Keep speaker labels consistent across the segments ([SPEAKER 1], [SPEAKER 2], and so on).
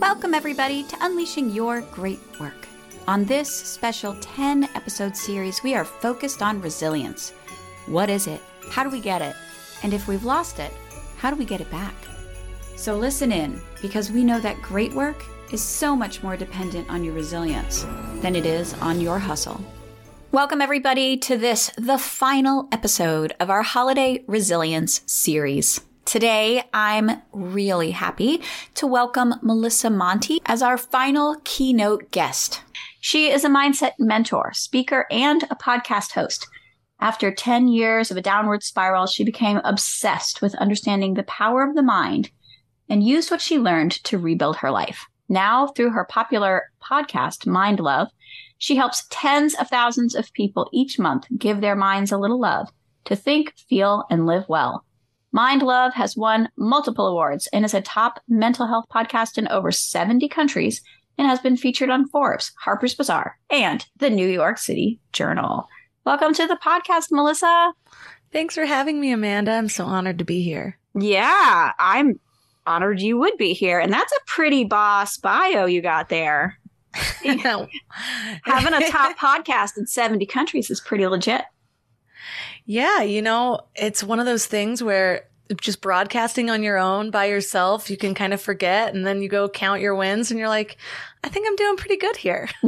[SPEAKER 1] Welcome, everybody, to Unleashing Your Great Work. On this special 10 episode series, we are focused on resilience. What is it? How do we get it? And if we've lost it, how do we get it back? So listen in, because we know that great work is so much more dependent on your resilience than it is on your hustle. Welcome, everybody, to this, the final episode of our Holiday Resilience series. Today, I'm really happy to welcome Melissa Monte as our final keynote guest. She is a mindset mentor, speaker, and a podcast host. After 10 years of a downward spiral, she became obsessed with understanding the power of the mind and used what she learned to rebuild her life. Now, through her popular podcast, Mind Love, she helps tens of thousands of people each month give their minds a little love to think, feel, and live well. Mind Love has won multiple awards and is a top mental health podcast in over 70 countries and has been featured on Forbes, Harper's Bazaar, and the New York City Journal. Welcome to the podcast, Melissa.
[SPEAKER 2] Thanks for having me, Amanda. I'm so honored to be here.
[SPEAKER 1] Yeah, I'm honored you would be here. And that's a pretty boss bio you got there. Having a top podcast in 70 countries is pretty legit.
[SPEAKER 2] Yeah, you know, it's one of those things where just broadcasting on your own by yourself, you can kind of forget and then you go count your wins and you're like, I think I'm doing pretty good here.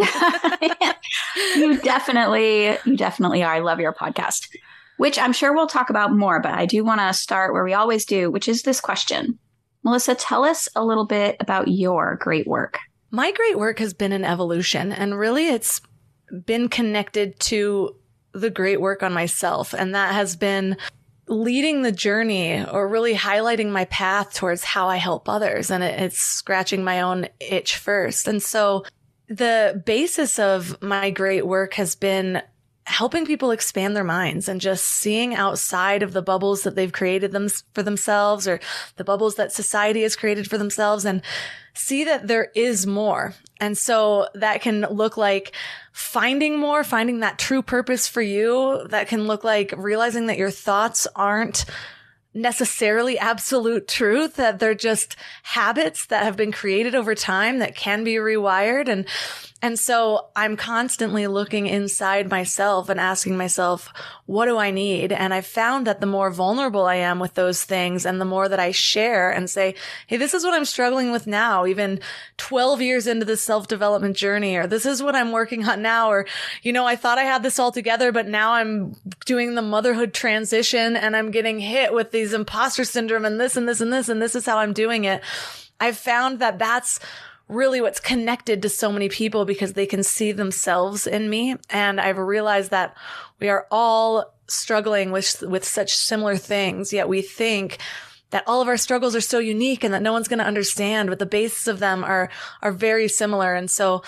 [SPEAKER 1] you definitely, you definitely are. I love your podcast, which I'm sure we'll talk about more, but I do want to start where we always do, which is this question. Melissa, tell us a little bit about your great work.
[SPEAKER 2] My great work has been an evolution and really it's been connected to the great work on myself. And that has been leading the journey or really highlighting my path towards how I help others. And it, it's scratching my own itch first. And so the basis of my great work has been helping people expand their minds and just seeing outside of the bubbles that they've created them for themselves or the bubbles that society has created for themselves and see that there is more. And so that can look like finding more, finding that true purpose for you. That can look like realizing that your thoughts aren't necessarily absolute truth, that they're just habits that have been created over time that can be rewired. And and so I'm constantly looking inside myself and asking myself, what do I need? And I've found that the more vulnerable I am with those things and the more that I share and say, Hey, this is what I'm struggling with now, even 12 years into this self development journey, or this is what I'm working on now, or, you know, I thought I had this all together, but now I'm doing the motherhood transition and I'm getting hit with these imposter syndrome and this and this and this, and this is how I'm doing it. I've found that that's really what's connected to so many people because they can see themselves in me. And I've realized that we are all struggling with, with such similar things, yet we think that all of our struggles are so unique and that no one's going to understand, but the basis of them are, are very similar. And so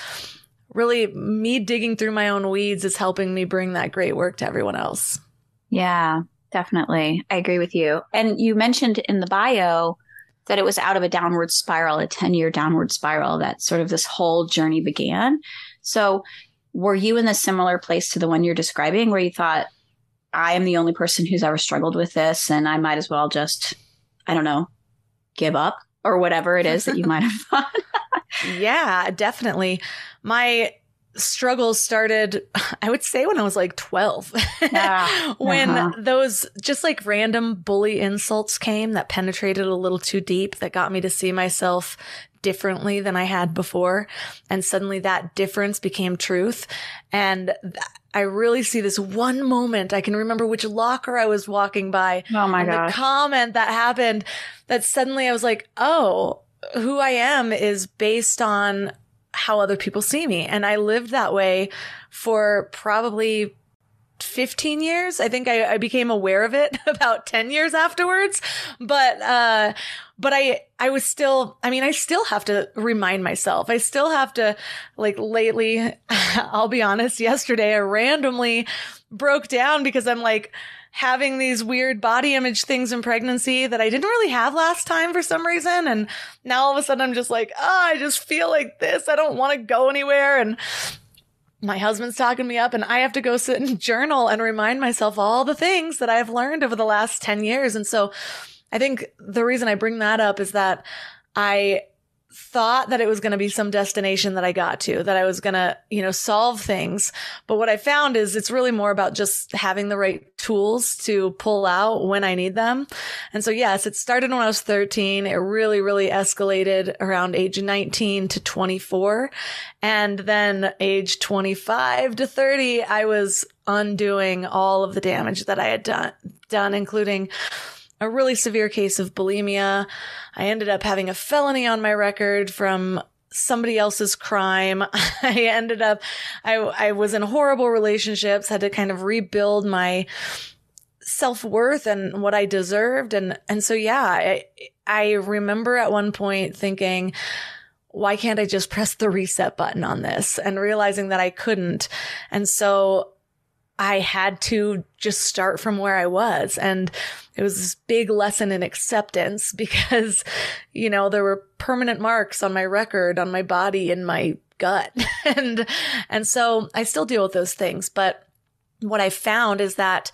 [SPEAKER 2] really me digging through my own weeds is helping me bring that great work to everyone else.
[SPEAKER 1] Yeah, definitely. I agree with you. And you mentioned in the bio that it was out of a downward spiral, a 10 year downward spiral that sort of this whole journey began. So were you in a similar place to the one you're describing where you thought, I am the only person who's ever struggled with this and I might as well just, I don't know, give up or whatever it is that you might have thought?
[SPEAKER 2] yeah, definitely. My struggles started, I would say when I was like 12. Yeah. when uh-huh. those just like random bully insults came that penetrated a little too deep that got me to see myself differently than I had before. And suddenly that difference became truth. And th- I really see this one moment. I can remember which locker I was walking by.
[SPEAKER 1] Oh my god!
[SPEAKER 2] The comment that happened that suddenly I was like, oh, who I am is based on how other people see me. And I lived that way for probably 15 years. I think I, I, became aware of it about 10 years afterwards. But, uh, but I, I was still, I mean, I still have to remind myself. I still have to, like, lately, I'll be honest, yesterday I randomly broke down because I'm like, having these weird body image things in pregnancy that I didn't really have last time for some reason. And now all of a sudden I'm just like, oh, I just feel like this. I don't want to go anywhere. And my husband's talking me up and I have to go sit and journal and remind myself all the things that I've learned over the last 10 years. And so I think the reason I bring that up is that I thought that it was going to be some destination that I got to, that I was going to, you know, solve things. But what I found is it's really more about just having the right tools to pull out when I need them. And so, yes, it started when I was 13. It really, really escalated around age 19 to 24. And then age 25 to 30, I was undoing all of the damage that I had done, done, including a really severe case of bulimia. I ended up having a felony on my record from somebody else's crime. I ended up, I, I was in horrible relationships, had to kind of rebuild my self worth and what I deserved. And, and so, yeah, I, I remember at one point thinking, why can't I just press the reset button on this and realizing that I couldn't. And so I had to just start from where I was. And it was this big lesson in acceptance because, you know, there were permanent marks on my record, on my body, and my gut. and, and so I still deal with those things. But what I found is that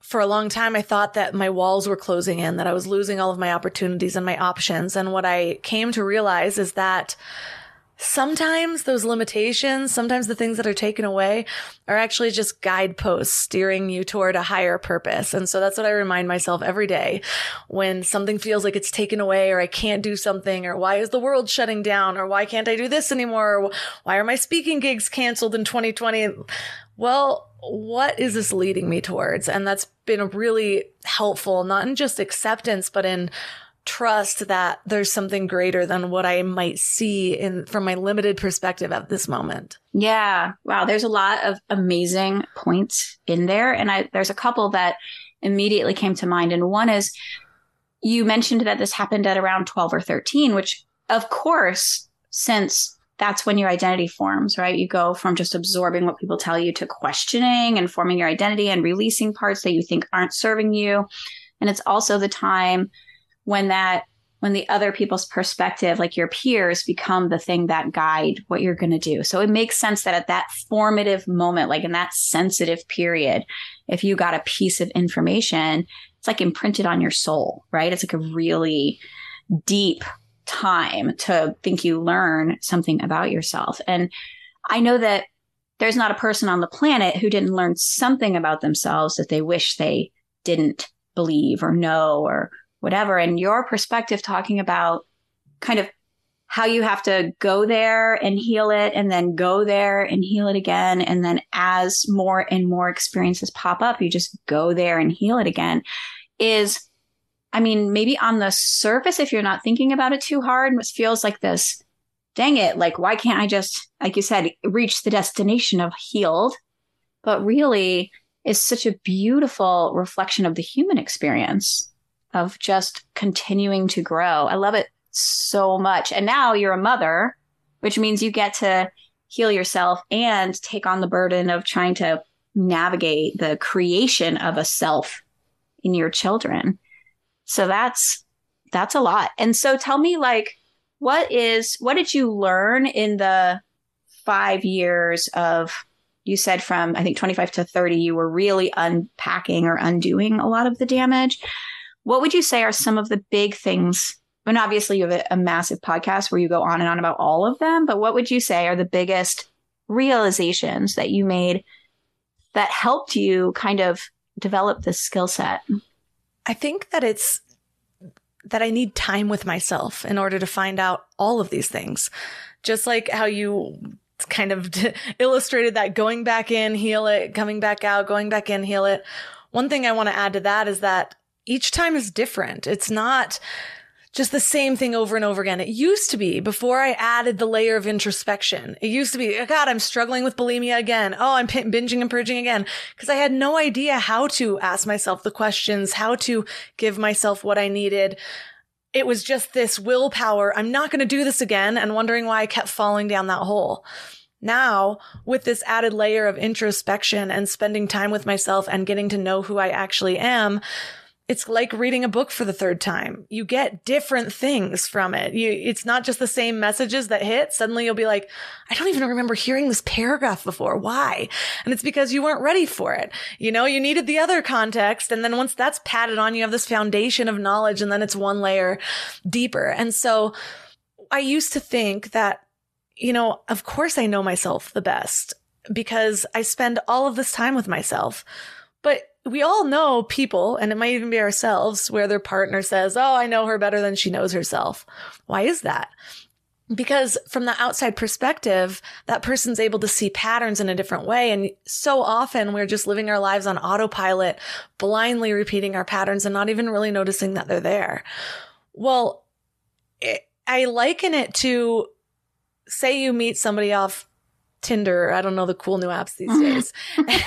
[SPEAKER 2] for a long time, I thought that my walls were closing in, that I was losing all of my opportunities and my options. And what I came to realize is that sometimes those limitations, sometimes the things that are taken away are actually just guideposts steering you toward a higher purpose. And so that's what I remind myself every day when something feels like it's taken away or I can't do something or why is the world shutting down or why can't I do this anymore? Or why are my speaking gigs canceled in 2020? Well, what is this leading me towards? And that's been really helpful, not in just acceptance, but in trust that there's something greater than what I might see in from my limited perspective at this moment.
[SPEAKER 1] Yeah. Wow. There's a lot of amazing points in there. And I, there's a couple that immediately came to mind. And one is you mentioned that this happened at around 12 or 13, which of course, since that's when your identity forms, right? You go from just absorbing what people tell you to questioning and forming your identity and releasing parts that you think aren't serving you. And it's also the time when that when the other people's perspective like your peers become the thing that guide what you're going to do. So it makes sense that at that formative moment like in that sensitive period if you got a piece of information it's like imprinted on your soul right? It's like a really deep time to think you learn something about yourself. And i know that there's not a person on the planet who didn't learn something about themselves that they wish they didn't believe or know or whatever. And your perspective talking about kind of how you have to go there and heal it and then go there and heal it again. And then as more and more experiences pop up, you just go there and heal it again is, I mean, maybe on the surface, if you're not thinking about it too hard, it feels like this, dang it, like, why can't I just, like you said, reach the destination of healed? But really is such a beautiful reflection of the human experience of just continuing to grow. I love it so much. And now you're a mother, which means you get to heal yourself and take on the burden of trying to navigate the creation of a self in your children. So that's that's a lot. And so tell me like what is what did you learn in the 5 years of you said from I think 25 to 30 you were really unpacking or undoing a lot of the damage. What would you say are some of the big things? And obviously, you have a, a massive podcast where you go on and on about all of them, but what would you say are the biggest realizations that you made that helped you kind of develop this skill set?
[SPEAKER 2] I think that it's that I need time with myself in order to find out all of these things. Just like how you kind of illustrated that going back in, heal it, coming back out, going back in, heal it. One thing I want to add to that is that each time is different. It's not just the same thing over and over again. It used to be before I added the layer of introspection. It used to be, oh God, I'm struggling with bulimia again. Oh, I'm p- binging and purging again. Cause I had no idea how to ask myself the questions, how to give myself what I needed. It was just this willpower. I'm not going to do this again and wondering why I kept falling down that hole. Now, with this added layer of introspection and spending time with myself and getting to know who I actually am, it's like reading a book for the third time. You get different things from it. You, it's not just the same messages that hit. Suddenly you'll be like, I don't even remember hearing this paragraph before. Why? And it's because you weren't ready for it. You know, you needed the other context. And then once that's padded on, you have this foundation of knowledge and then it's one layer deeper. And so I used to think that, you know, of course I know myself the best because I spend all of this time with myself. But we all know people, and it might even be ourselves, where their partner says, Oh, I know her better than she knows herself. Why is that? Because from the outside perspective, that person's able to see patterns in a different way. And so often we're just living our lives on autopilot, blindly repeating our patterns and not even really noticing that they're there. Well, it, I liken it to say you meet somebody off Tinder. I don't know the cool new apps these mm-hmm. days.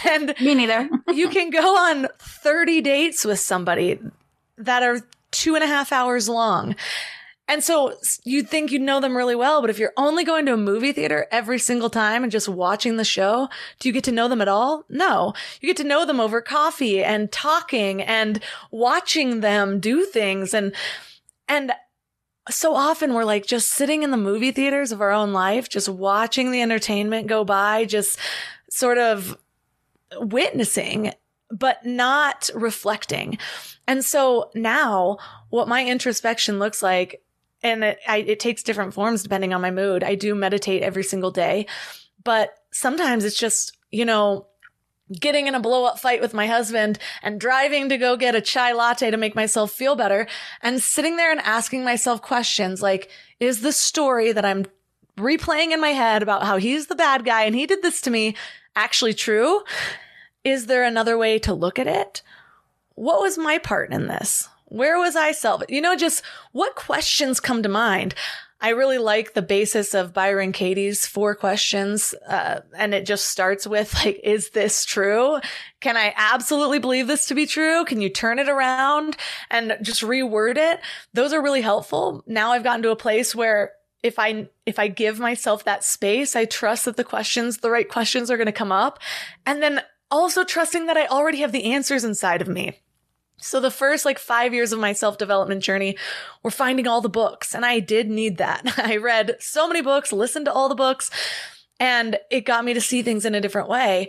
[SPEAKER 1] and me neither.
[SPEAKER 2] you can go on 30 dates with somebody that are two and a half hours long. And so you'd think you'd know them really well, but if you're only going to a movie theater every single time and just watching the show, do you get to know them at all? No. You get to know them over coffee and talking and watching them do things and, and so often we're like just sitting in the movie theaters of our own life, just watching the entertainment go by, just sort of witnessing, but not reflecting. And so now what my introspection looks like and it, I, it takes different forms depending on my mood. I do meditate every single day, but sometimes it's just, you know, getting in a blow up fight with my husband and driving to go get a chai latte to make myself feel better and sitting there and asking myself questions like, is the story that I'm replaying in my head about how he's the bad guy and he did this to me actually true? Is there another way to look at it? What was my part in this? Where was I self? You know, just what questions come to mind? I really like the basis of Byron Katie's four questions. Uh, and it just starts with like, is this true? Can I absolutely believe this to be true? Can you turn it around and just reword it? Those are really helpful. Now I've gotten to a place where if I, if I give myself that space, I trust that the questions, the right questions are going to come up. And then also trusting that I already have the answers inside of me. So the first like five years of my self development journey were finding all the books. And I did need that. I read so many books, listened to all the books, and it got me to see things in a different way.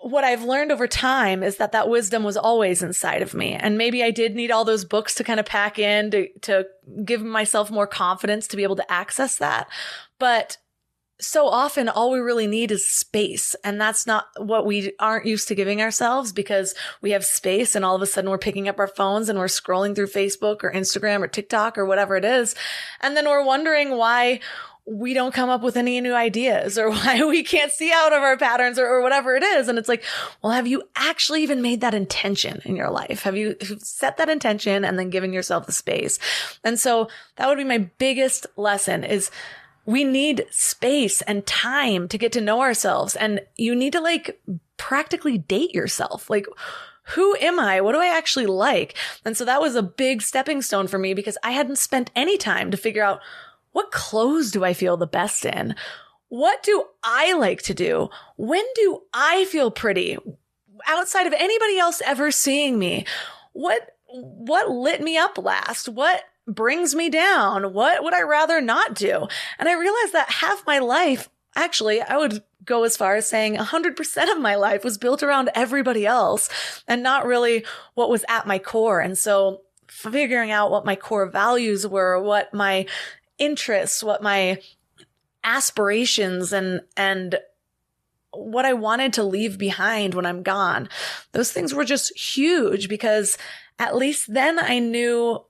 [SPEAKER 2] What I've learned over time is that that wisdom was always inside of me. And maybe I did need all those books to kind of pack in to, to give myself more confidence to be able to access that. But so often all we really need is space. And that's not what we aren't used to giving ourselves because we have space and all of a sudden we're picking up our phones and we're scrolling through Facebook or Instagram or TikTok or whatever it is. And then we're wondering why we don't come up with any new ideas or why we can't see out of our patterns or, or, whatever it is. And it's like, well, have you actually even made that intention in your life? Have you set that intention and then given yourself the space? And so that would be my biggest lesson is we need space and time to get to know ourselves. And you need to like practically date yourself. Like, who am I? What do I actually like? And so that was a big stepping stone for me because I hadn't spent any time to figure out what clothes do I feel the best in? What do I like to do? When do I feel pretty outside of anybody else ever seeing me? What, what lit me up last? What brings me down? What would I rather not do? And I realized that half my life, actually, I would go as far as saying 100% of my life was built around everybody else and not really what was at my core. And so figuring out what my core values were, what my interests, what my aspirations and, and what I wanted to leave behind when I'm gone. Those things were just huge because at least then I knew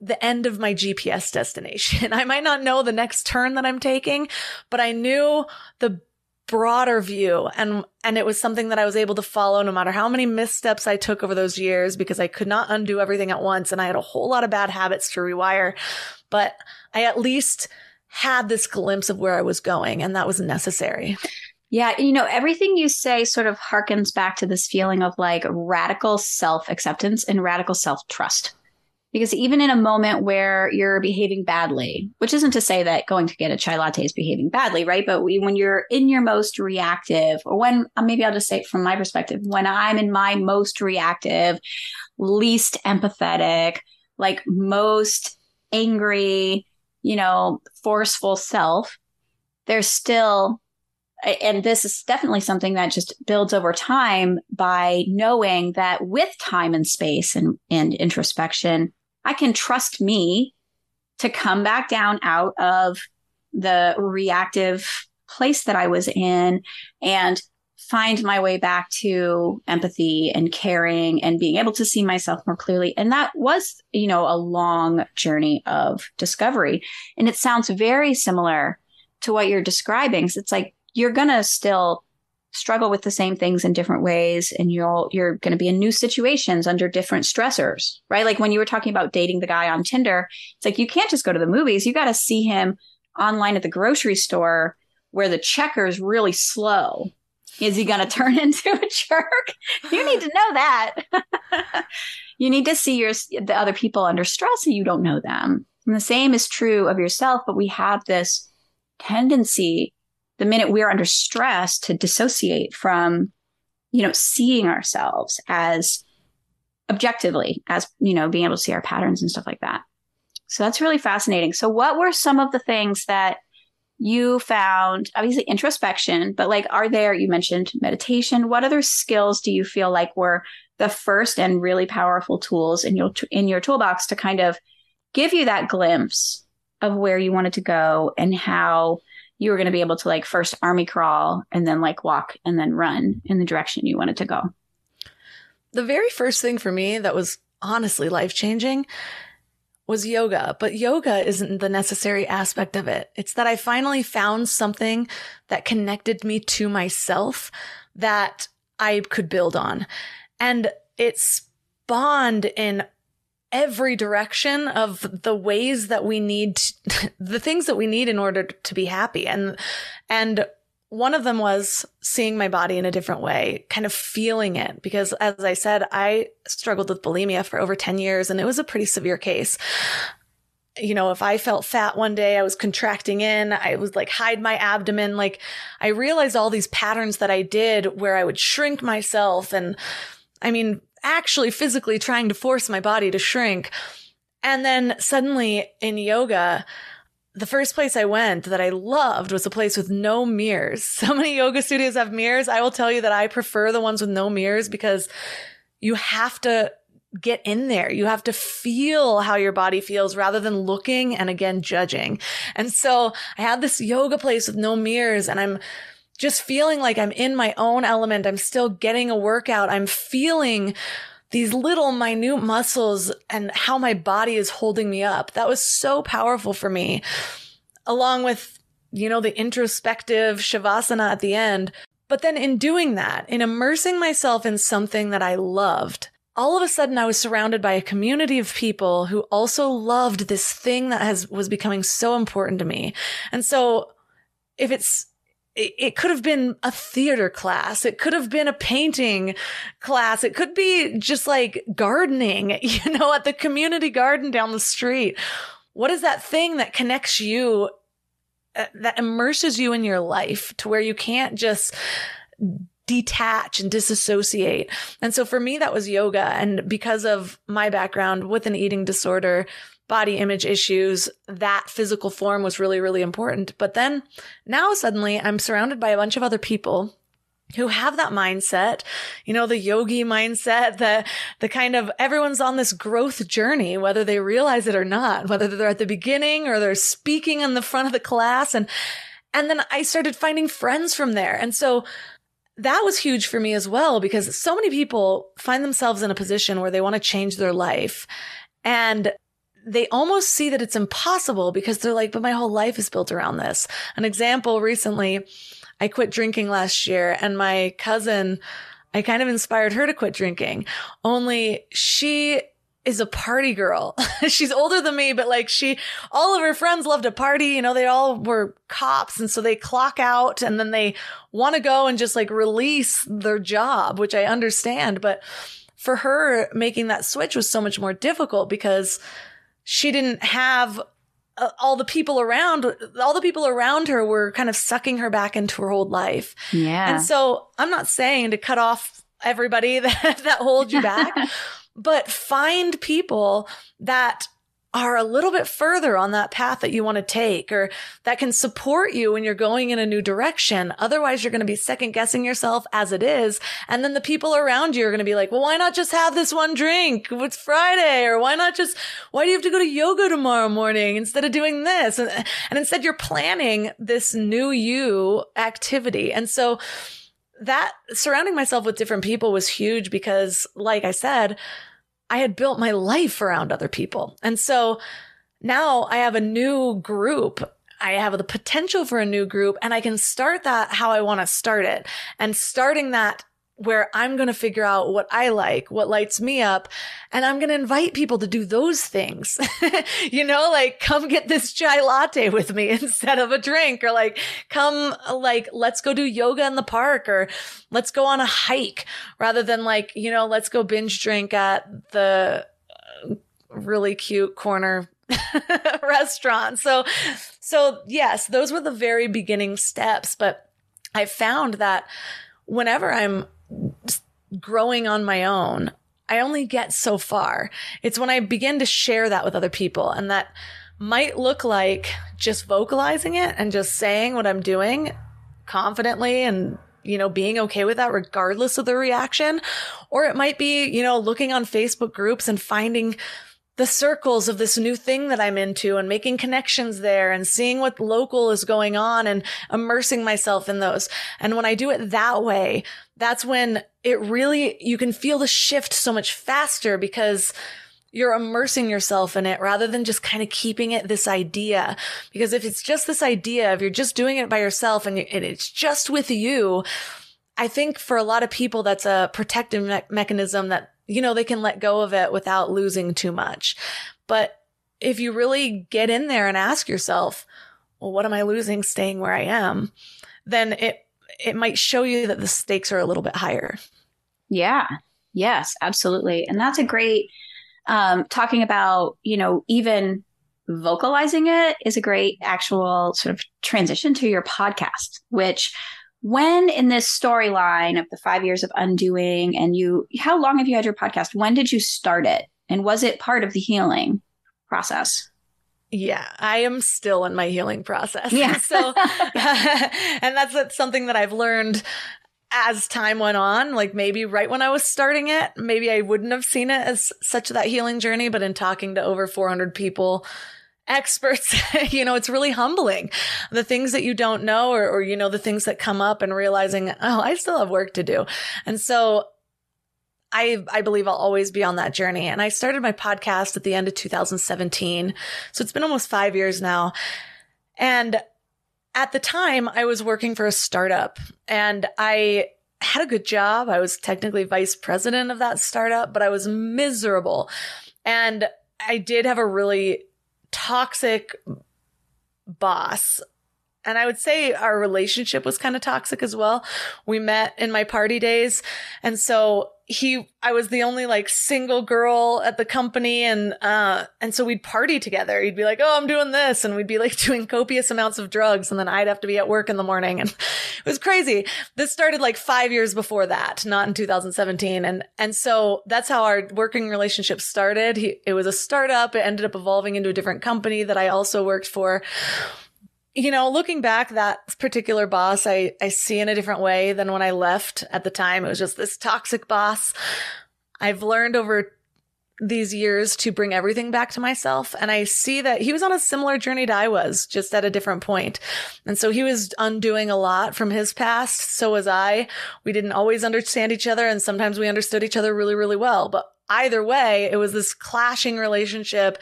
[SPEAKER 2] the end of my GPS destination. I might not know the next turn that I'm taking, but I knew the broader view and and it was something that I was able to follow no matter how many missteps I took over those years because I could not undo everything at once and I had a whole lot of bad habits to rewire but I at least had this glimpse of where I was going and that was necessary.
[SPEAKER 1] Yeah, you know, everything you say sort of harkens back to this feeling of like radical self acceptance and radical self trust. Because even in a moment where you're behaving badly, which isn't to say that going to get a chai latte is behaving badly, right? But we, when you're in your most reactive, or when uh, maybe I'll just say from my perspective, when I'm in my most reactive, least empathetic, like most angry, you know, forceful self, there's still and this is definitely something that just builds over time by knowing that with time and space and, and introspection, I can trust me to come back down out of the reactive place that I was in and find my way back to empathy and caring and being able to see myself more clearly. And that was, you know, a long journey of discovery. And it sounds very similar to what you're describing. So it's like you're going to still struggle with the same things in different ways and you'll you're going to be in new situations under different stressors right like when you were talking about dating the guy on tinder it's like you can't just go to the movies you got to see him online at the grocery store where the checker is really slow is he going to turn into a jerk? You need to know that. you need to see your the other people under stress and you don't know them. And the same is true of yourself, but we have this tendency the minute we're under stress to dissociate from you know seeing ourselves as objectively as you know being able to see our patterns and stuff like that. So that's really fascinating. So what were some of the things that you found obviously introspection, but like, are there, you mentioned meditation. What other skills do you feel like were the first and really powerful tools in your, in your toolbox to kind of give you that glimpse of where you wanted to go and how you were going to be able to like first army crawl and then like walk and then run in the direction you wanted to go?
[SPEAKER 2] The very first thing for me that was honestly life changing was yoga, but yoga isn't the necessary aspect of it. It's that I finally found something that connected me to myself that I could build on. And it spawned in every direction of the ways that we need to, the things that we need in order to be happy. And, and one of them was seeing my body in a different way, kind of feeling it. Because as I said, I struggled with bulimia for over 10 years and it was a pretty severe case. You know, if I felt fat one day, I was contracting in, I was like hide my abdomen. Like I realized all these patterns that I did where I would shrink myself and I mean, actually physically trying to force my body to shrink. And then suddenly in yoga, the first place I went that I loved was a place with no mirrors. So many yoga studios have mirrors. I will tell you that I prefer the ones with no mirrors because you have to get in there. You have to feel how your body feels rather than looking and again judging. And so I had this yoga place with no mirrors and I'm just feeling like I'm in my own element. I'm still getting a workout. I'm feeling these little minute muscles and how my body is holding me up. That was so powerful for me. Along with, you know, the introspective shavasana at the end. But then in doing that, in immersing myself in something that I loved, all of a sudden I was surrounded by a community of people who also loved this thing that has was becoming so important to me. And so if it's it, could have been a theater class. It could have been a painting class. It could be just like gardening, you know, at the community garden down the street. What is that thing that connects you, uh, that immerses you in your life to where you can't just detach and disassociate. And so for me, that was yoga. And because of my background with an eating disorder, body image issues, that physical form was really, really important. But then now suddenly I'm surrounded by a bunch of other people who have that mindset, you know, the yogi mindset, the, the kind of everyone's on this growth journey, whether they realize it or not, whether they're at the beginning or they're speaking in the front of the class. And, and then I started finding friends from there. And so that was huge for me as well, because so many people find themselves in a position where they want to change their life. And they almost see that it's impossible because they're like, but my whole life is built around this. An example recently, I quit drinking last year and my cousin, I kind of inspired her to quit drinking. Only she is a party girl. She's older than me, but like she, all of her friends love to party. You know, they all were cops. And so they clock out and then they want to go and just like release their job, which I understand. But for her, making that switch was so much more difficult because she didn't have uh, all the people around, all the people around her were kind of sucking her back into her old life.
[SPEAKER 1] Yeah.
[SPEAKER 2] And so I'm not saying to cut off everybody that, that holds you back, but find people that are a little bit further on that path that you want to take or that can support you when you're going in a new direction. Otherwise, you're going to be second guessing yourself as it is. And then the people around you are going to be like, well, why not just have this one drink? It's Friday. Or why not just, why do you have to go to yoga tomorrow morning instead of doing this? And, and instead you're planning this new you activity. And so that surrounding myself with different people was huge because like I said, I had built my life around other people. And so now I have a new group. I have the potential for a new group and I can start that how I want to start it. And starting that where I'm going to figure out what I like, what lights me up, and I'm going to invite people to do those things. you know, like come get this chai latte with me instead of a drink or like come like let's go do yoga in the park or let's go on a hike rather than like, you know, let's go binge drink at the uh, really cute corner restaurant. So so yes, those were the very beginning steps, but I found that whenever I'm growing on my own, I only get so far. It's when I begin to share that with other people and that might look like just vocalizing it and just saying what I'm doing confidently and you know, being okay with that regardless of the reaction. Or it might be, you know, looking on Facebook groups and finding the circles of this new thing that I'm into and making connections there and seeing what local is going on and immersing myself in those. And when I do it that way, that's when it really, you can feel the shift so much faster because you're immersing yourself in it rather than just kind of keeping it this idea. Because if it's just this idea, if you're just doing it by yourself and it's just with you, I think for a lot of people, that's a protective me- mechanism that you know, they can let go of it without losing too much. But if you really get in there and ask yourself, well, what am I losing staying where I am? Then it, it might show you that the stakes are a little bit higher.
[SPEAKER 1] Yeah. Yes, absolutely. And that's a great, um, talking about, you know, even vocalizing it is a great actual sort of transition to your podcast, which when in this storyline of the five years of undoing and you how long have you had your podcast when did you start it and was it part of the healing process
[SPEAKER 2] yeah, I am still in my healing process.
[SPEAKER 1] Yeah.
[SPEAKER 2] so, and that's something that I've learned as time went on. Like maybe right when I was starting it, maybe I wouldn't have seen it as such that healing journey, but in talking to over 400 people experts, you know, it's really humbling. The things that you don't know or, or, you know, the things that come up and realizing, oh, I still have work to do. And so I, I believe I'll always be on that journey. And I started my podcast at the end of 2017. So it's been almost five years now. And at the time I was working for a startup and I had a good job. I was technically vice president of that startup, but I was miserable. And I did have a really toxic boss. And I would say our relationship was kind of toxic as well. We met in my party days. And so he I was the only like single girl at the company and uh and so we'd party together. He'd be like, "Oh, I'm doing this." And we'd be like doing copious amounts of drugs and then I'd have to be at work in the morning and it was crazy. This started like 5 years before that, not in 2017. And and so that's how our working relationship started. He, it was a startup. It ended up evolving into a different company that I also worked for you know, looking back, that particular boss I, I see in a different way than when I left at the time. It was just this toxic boss. I've learned over these years to bring everything back to myself. And I see that he was on a similar journey to I was, just at a different point. And so he was undoing a lot from his past. So was I. We didn't always understand each other. And sometimes we understood each other really, really well. But either way, it was this clashing relationship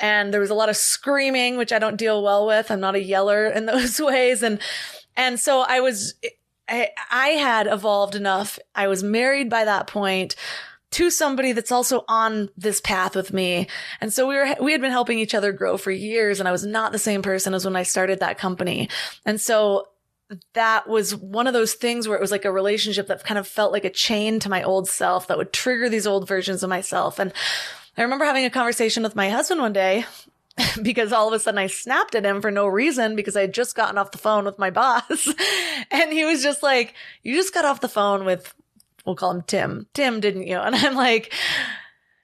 [SPEAKER 2] and there was a lot of screaming, which I don't deal well with. I'm not a yeller in those ways. And, and so I was, I, I had evolved enough. I was married by that point to somebody that's also on this path with me. And so we were, we had been helping each other grow for years and I was not the same person as when I started that company. And so that was one of those things where it was like a relationship that kind of felt like a chain to my old self that would trigger these old versions of myself. And I remember having a conversation with my husband one day because all of a sudden I snapped at him for no reason because I had just gotten off the phone with my boss. and he was just like, You just got off the phone with, we'll call him Tim. Tim, didn't you? And I'm like,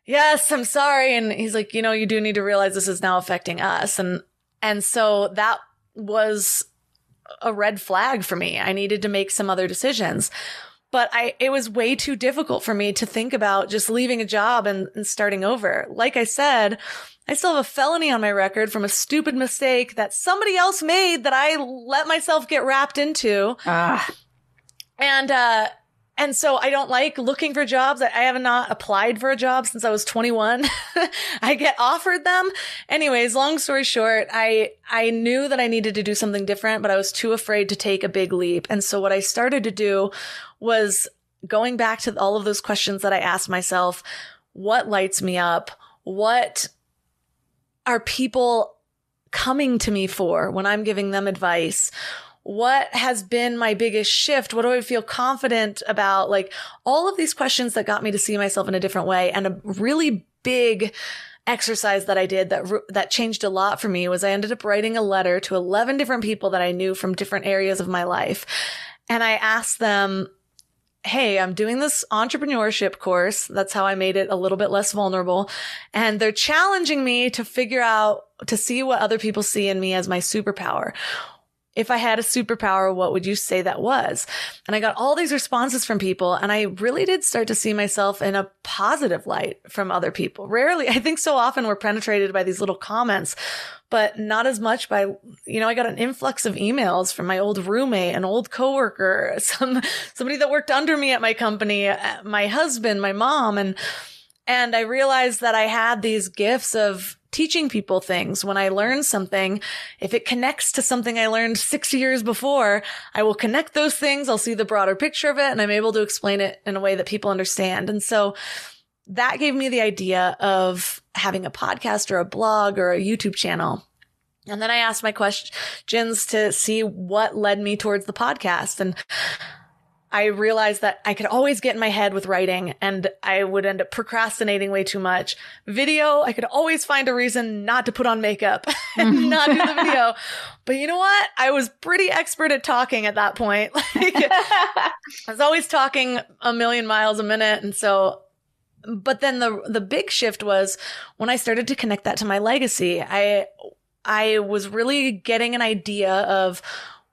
[SPEAKER 2] yes, I'm sorry. And he's like, you know, you do need to realize this is now affecting us. And, and so that was a red flag for me. I needed to make some other decisions. But I, it was way too difficult for me to think about just leaving a job and, and starting over. Like I said, I still have a felony on my record from a stupid mistake that somebody else made that I let myself get wrapped into.
[SPEAKER 1] Ah.
[SPEAKER 2] And, uh, and so I don't like looking for jobs. I have not applied for a job since I was 21. I get offered them. Anyways, long story short, I, I knew that I needed to do something different, but I was too afraid to take a big leap. And so what I started to do was going back to all of those questions that I asked myself. What lights me up? What are people coming to me for when I'm giving them advice? What has been my biggest shift? What do I feel confident about? Like all of these questions that got me to see myself in a different way and a really big exercise that I did that that changed a lot for me was I ended up writing a letter to 11 different people that I knew from different areas of my life. And I asked them, Hey, I'm doing this entrepreneurship course. That's how I made it a little bit less vulnerable. And they're challenging me to figure out, to see what other people see in me as my superpower if I had a superpower, what would you say that was? And I got all these responses from people and I really did start to see myself in a positive light from other people. Rarely, I think so often we're penetrated by these little comments, but not as much by, you know, I got an influx of emails from my old roommate, an old coworker, some, somebody that worked under me at my company, uh, my husband, my mom, and, and I realized that I had these gifts of teaching people things. When I learn something, if it connects to something I learned six years before, I will connect those things. I'll see the broader picture of it and I'm able to explain it in a way that people understand. And so that gave me the idea of having a podcast or a blog or a YouTube channel. And then I asked my questions to see what led me towards the podcast. And I realized that I could always get in my head with writing and I would end up procrastinating way too much. Video, I could always find a reason not to put on makeup and mm-hmm. not do the video. But you know what? I was pretty expert at talking at that point. Like, I was always talking a million miles a minute. And so, but then the, the big shift was when I started to connect that to my legacy. I, I was really getting an idea of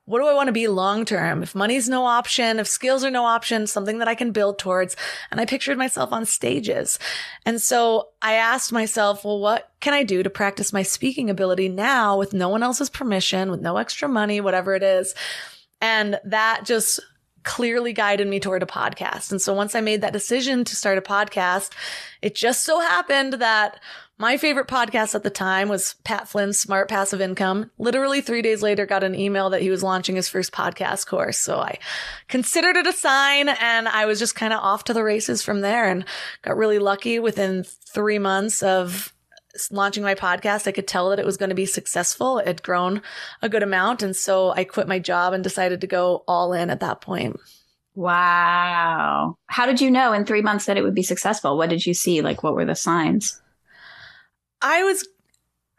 [SPEAKER 2] what do I want to be long term? If money's no option, if skills are no option, something that I can build towards. And I pictured myself on stages. And so I asked myself, well, what can I do to practice my speaking ability now with no one else's permission, with no extra money, whatever it is? And that just clearly guided me toward a podcast. And so once I made that decision to start a podcast, it just so happened that my favorite podcast at the time was Pat Flynn's Smart Passive Income. Literally three days later, got an email that he was launching his first podcast course. So I considered it a sign and I was just kind of off to the races from there and got really lucky within three months of launching my podcast. I could tell that it was going to be successful. It had grown a good amount. And so I quit my job and decided to go all in at that point.
[SPEAKER 1] Wow. How did you know in three months that it would be successful? What did you see? Like, what were the signs?
[SPEAKER 2] I was,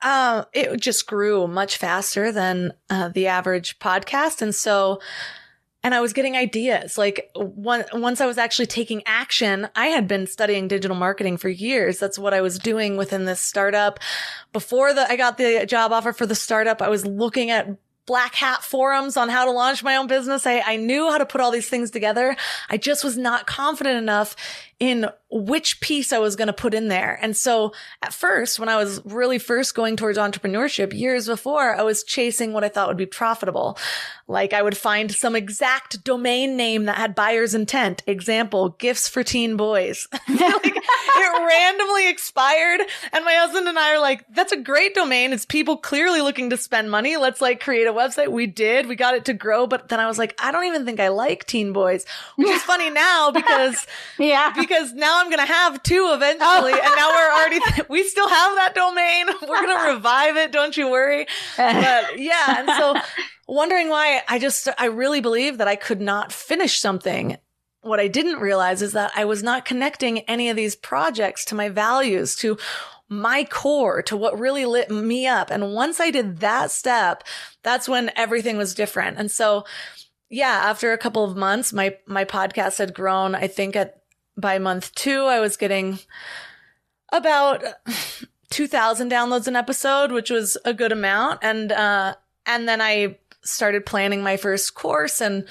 [SPEAKER 2] uh, it just grew much faster than uh, the average podcast. And so, and I was getting ideas. Like one, once I was actually taking action, I had been studying digital marketing for years. That's what I was doing within this startup. Before the, I got the job offer for the startup, I was looking at black hat forums on how to launch my own business. I, I knew how to put all these things together. I just was not confident enough in which piece I was going to put in there. And so at first, when I was really first going towards entrepreneurship years before, I was chasing what I thought would be profitable. Like I would find some exact domain name that had buyer's intent. Example, gifts for teen boys. like it randomly expired. And my husband and I are like, that's a great domain. It's people clearly looking to spend money. Let's like create a website. We did. We got it to grow. But then I was like, I don't even think I like teen boys, which is funny now because,
[SPEAKER 1] yeah
[SPEAKER 2] because now I'm going to have two eventually. Oh. and now we're already, th- we still have that domain. We're going to revive it. Don't you worry. But yeah. And so wondering why I just, I really believe that I could not finish something. What I didn't realize is that I was not connecting any of these projects to my values, to my core, to what really lit me up. And once I did that step, that's when everything was different. And so, yeah, after a couple of months, my, my podcast had grown, I think at by month two, I was getting about 2000 downloads an episode, which was a good amount. And, uh, and then I started planning my first course and,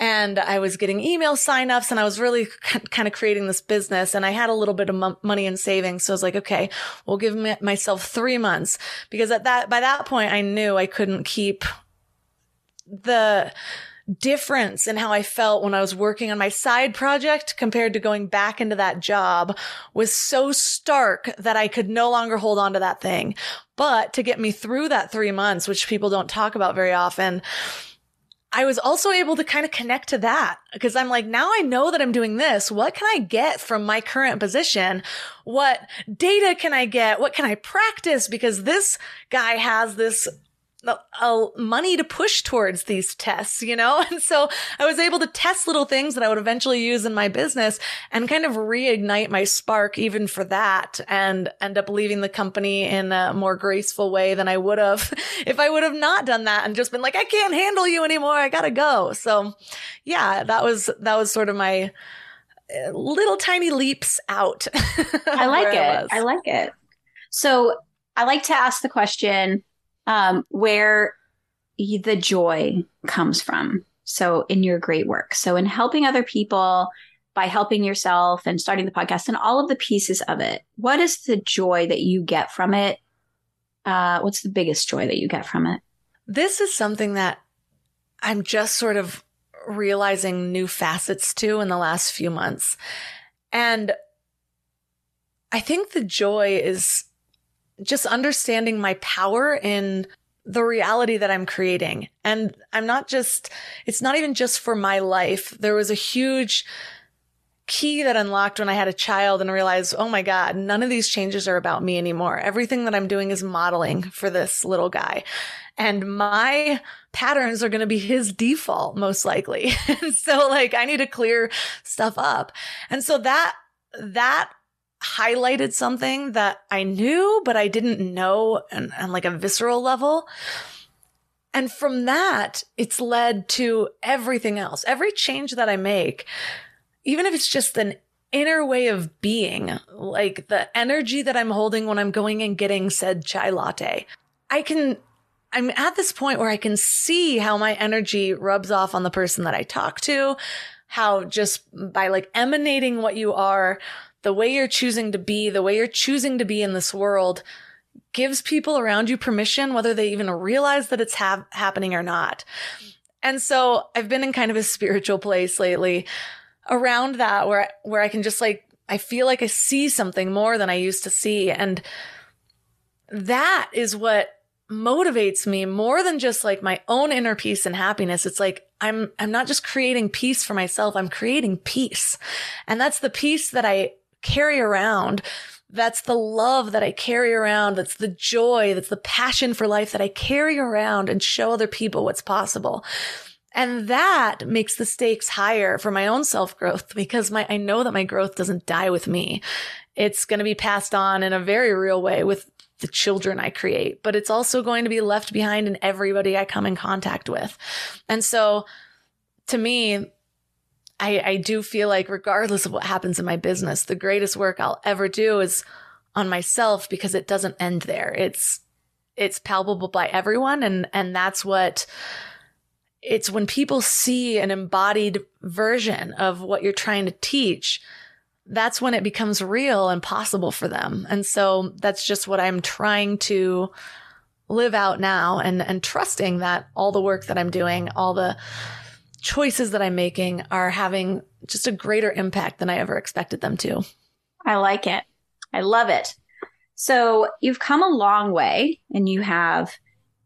[SPEAKER 2] and I was getting email signups and I was really kind of creating this business and I had a little bit of money in savings. So I was like, okay, we'll give myself three months because at that, by that point, I knew I couldn't keep the, difference in how I felt when I was working on my side project compared to going back into that job was so stark that I could no longer hold on to that thing. But to get me through that three months, which people don't talk about very often, I was also able to kind of connect to that because I'm like, now I know that I'm doing this. What can I get from my current position? What data can I get? What can I practice? Because this guy has this money to push towards these tests, you know? And so I was able to test little things that I would eventually use in my business and kind of reignite my spark even for that and end up leaving the company in a more graceful way than I would have if I would have not done that and just been like, I can't handle you anymore. I gotta go. So yeah, that was, that was sort of my uh, little tiny leaps out.
[SPEAKER 1] I like it. I, I like it. So I like to ask the question, um, where the joy comes from. So, in your great work. So, in helping other people, by helping yourself and starting the podcast and all of the pieces of it, what is the joy that you get from it? Uh, what's the biggest joy that you get from it?
[SPEAKER 2] This is something that I'm just sort of realizing new facets to in the last few months. And I think the joy is just understanding my power in the reality that I'm creating. And I'm not just, it's not even just for my life. There was a huge key that unlocked when I had a child and realized, oh my God, none of these changes are about me anymore. Everything that I'm doing is modeling for this little guy. And my patterns are going to be his default, most likely. so like I need to clear stuff up. And so that, that highlighted something that I knew, but I didn't know on, on like a visceral level. And from that, it's led to everything else. Every change that I make, even if it's just an inner way of being, like the energy that I'm holding when I'm going and getting said chai latte, I can, I'm at this point where I can see how my energy rubs off on the person that I talk to, how just by like emanating what you are, the way you're choosing to be, the way you're choosing to be in this world gives people around you permission, whether they even realize that it's ha- happening or not. And so I've been in kind of a spiritual place lately around that where, where I can just like, I feel like I see something more than I used to see. And that is what motivates me more than just like my own inner peace and happiness. It's like I'm, I'm not just creating peace for myself. I'm creating peace. And that's the peace that I carry around. That's the love that I carry around. That's the joy. That's the passion for life that I carry around and show other people what's possible. And that makes the stakes higher for my own self growth because my, I know that my growth doesn't die with me. It's going to be passed on in a very real way with the children I create, but it's also going to be left behind in everybody I come in contact with. And so to me, I, I do feel like regardless of what happens in my business, the greatest work I'll ever do is on myself because it doesn't end there. It's, it's palpable by everyone. And, and that's what it's when people see an embodied version of what you're trying to teach, that's when it becomes real and possible for them. And so that's just what I'm trying to live out now and, and trusting that all the work that I'm doing, all the, choices that I'm making are having just a greater impact than I ever expected them to.
[SPEAKER 1] I like it. I love it. So you've come a long way and you have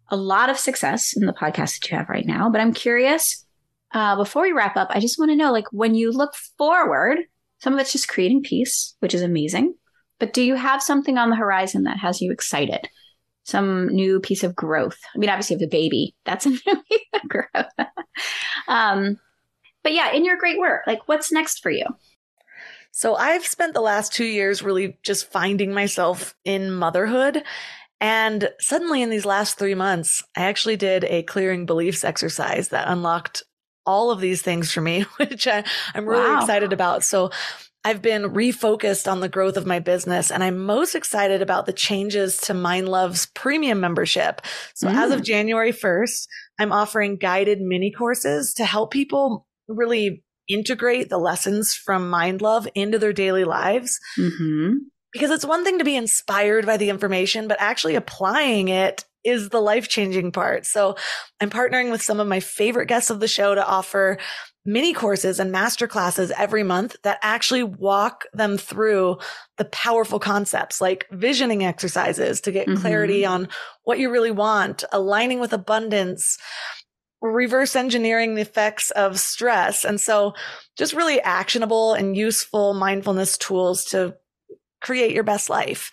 [SPEAKER 1] a lot of success in the podcast that you have right now. But I'm curious, uh, before we wrap up, I just want to know like when you look forward, some of it's just creating peace, which is amazing. But do you have something on the horizon that has you excited? Some new piece of growth. I mean, obviously, you have the baby. That's a new piece of growth. um, but yeah, in your great work, like what's next for you?
[SPEAKER 2] So I've spent the last two years really just finding myself in motherhood. And suddenly in these last three months, I actually did a clearing beliefs exercise that unlocked all of these things for me, which I, am really wow. excited about. So I've been refocused on the growth of my business and I'm most excited about the changes to Mind Love's premium membership. So mm. as of mm. January 1st, I'm offering guided mini courses to help people really integrate the lessons from Mind Love into their daily lives. Mm-hmm. Because it's one thing to be inspired by the information, but actually applying it is the life changing part. So I'm partnering with some of my favorite guests of the show to offer mini courses and master classes every month that actually walk them through the powerful concepts like visioning exercises to get mm-hmm. clarity on what you really want, aligning with abundance, reverse engineering the effects of stress. And so just really actionable and useful mindfulness tools to create your best life.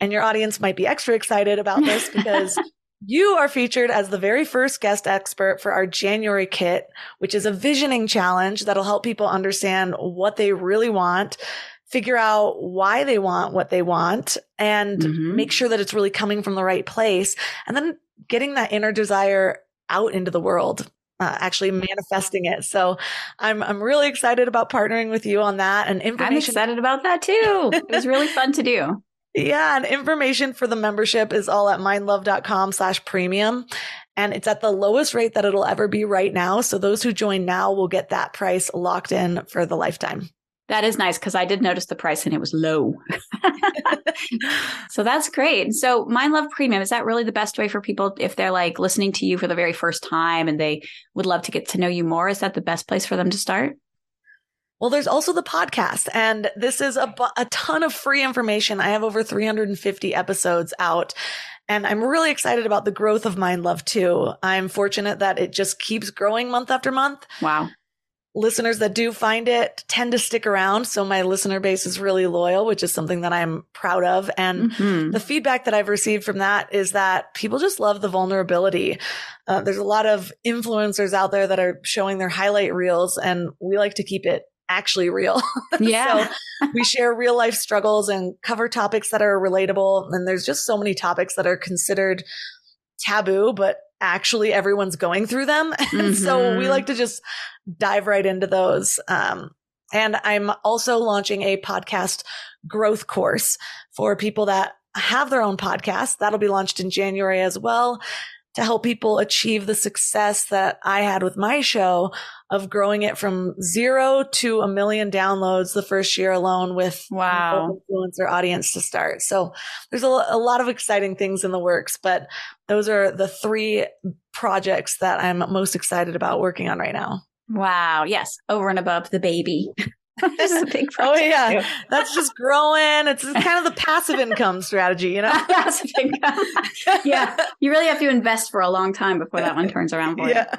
[SPEAKER 2] And your audience might be extra excited about this because you are featured as the very first guest expert for our January kit, which is a visioning challenge that'll help people understand what they really want, figure out why they want what they want, and mm-hmm. make sure that it's really coming from the right place. And then getting that inner desire out into the world. Uh, actually manifesting it. So I'm I'm really excited about partnering with you on that and information.
[SPEAKER 1] I'm excited about that too. it was really fun to do.
[SPEAKER 2] Yeah, and information for the membership is all at mindlove.com slash premium. And it's at the lowest rate that it'll ever be right now. So those who join now will get that price locked in for the lifetime.
[SPEAKER 1] That is nice because I did notice the price and it was low. so that's great. So Mind Love Premium, is that really the best way for people if they're like listening to you for the very first time and they would love to get to know you more? Is that the best place for them to start?
[SPEAKER 2] Well, there's also the podcast, and this is a, a ton of free information. I have over 350 episodes out. And I'm really excited about the growth of Mind Love too. I'm fortunate that it just keeps growing month after month.
[SPEAKER 1] Wow.
[SPEAKER 2] Listeners that do find it tend to stick around. So my listener base is really loyal, which is something that I'm proud of. And mm-hmm. the feedback that I've received from that is that people just love the vulnerability. Uh, there's a lot of influencers out there that are showing their highlight reels, and we like to keep it actually real.
[SPEAKER 1] Yeah.
[SPEAKER 2] so we share real life struggles and cover topics that are relatable. And there's just so many topics that are considered taboo, but actually everyone's going through them. Mm-hmm. so we mm-hmm. like to just dive right into those. Um, and I'm also launching a podcast growth course for people that have their own podcast. That'll be launched in January as well to help people achieve the success that I had with my show of growing it from zero to a million downloads the first year alone with
[SPEAKER 1] wow
[SPEAKER 2] influencer audience to start. So there's a, a lot of exciting things in the works, but those are the three projects that I'm most excited about working on right now.
[SPEAKER 1] Wow. Yes. Over and above the baby.
[SPEAKER 2] this is a big oh, project. Oh yeah, too. that's just growing. It's kind of the passive income strategy, you know.
[SPEAKER 1] passive income. yeah, you really have to invest for a long time before that one turns around for yeah.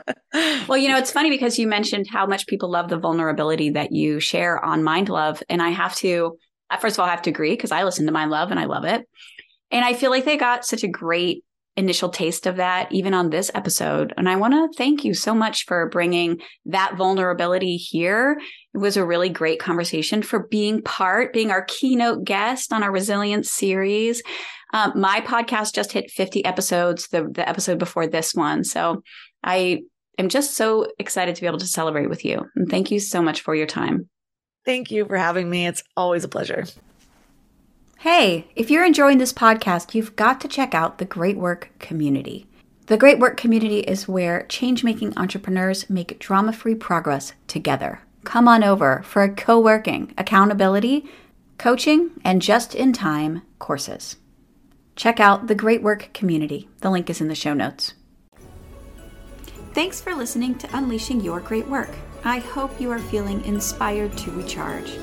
[SPEAKER 1] Well, you know, it's funny because you mentioned how much people love the vulnerability that you share on Mind Love, and I have to. First of all, I have to agree because I listen to Mind Love and I love it, and I feel like they got such a great initial taste of that even on this episode. And I want to thank you so much for bringing that vulnerability here. It was a really great conversation for being part, being our keynote guest on our resilience series. Um, my podcast just hit 50 episodes, the, the episode before this one. So I am just so excited to be able to celebrate with you. And thank you so much for your time.
[SPEAKER 2] Thank you for having me. It's always a pleasure.
[SPEAKER 1] Hey, if you're enjoying this podcast, you've got to check out the Great Work Community. The Great Work Community is where change making entrepreneurs make drama free progress together. Come on over for a co working, accountability, coaching, and just in time courses. Check out the Great Work Community. The link is in the show notes. Thanks for listening to Unleashing Your Great Work. I hope you are feeling inspired to recharge.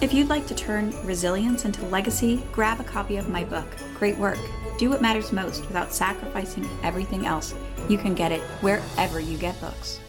[SPEAKER 1] If you'd like to turn resilience into legacy, grab a copy of my book, Great Work. Do what matters most without sacrificing everything else. You can get it wherever you get books.